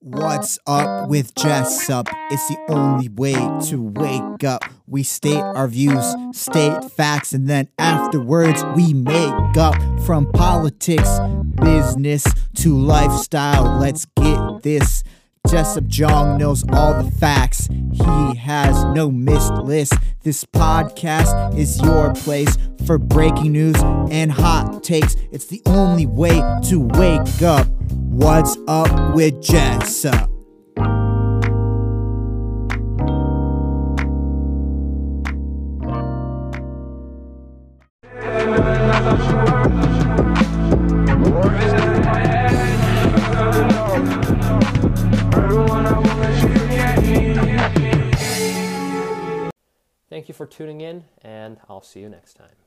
What's up with Jessup? It's the only way to wake up. We state our views, state facts, and then afterwards we make up from politics, business to lifestyle. Let's get this. Jessup Jong knows all the facts. He has no missed list. This podcast is your place for breaking news and hot takes. It's the only way to wake up. What's up with Jessup? Thank you for tuning in, and I'll see you next time.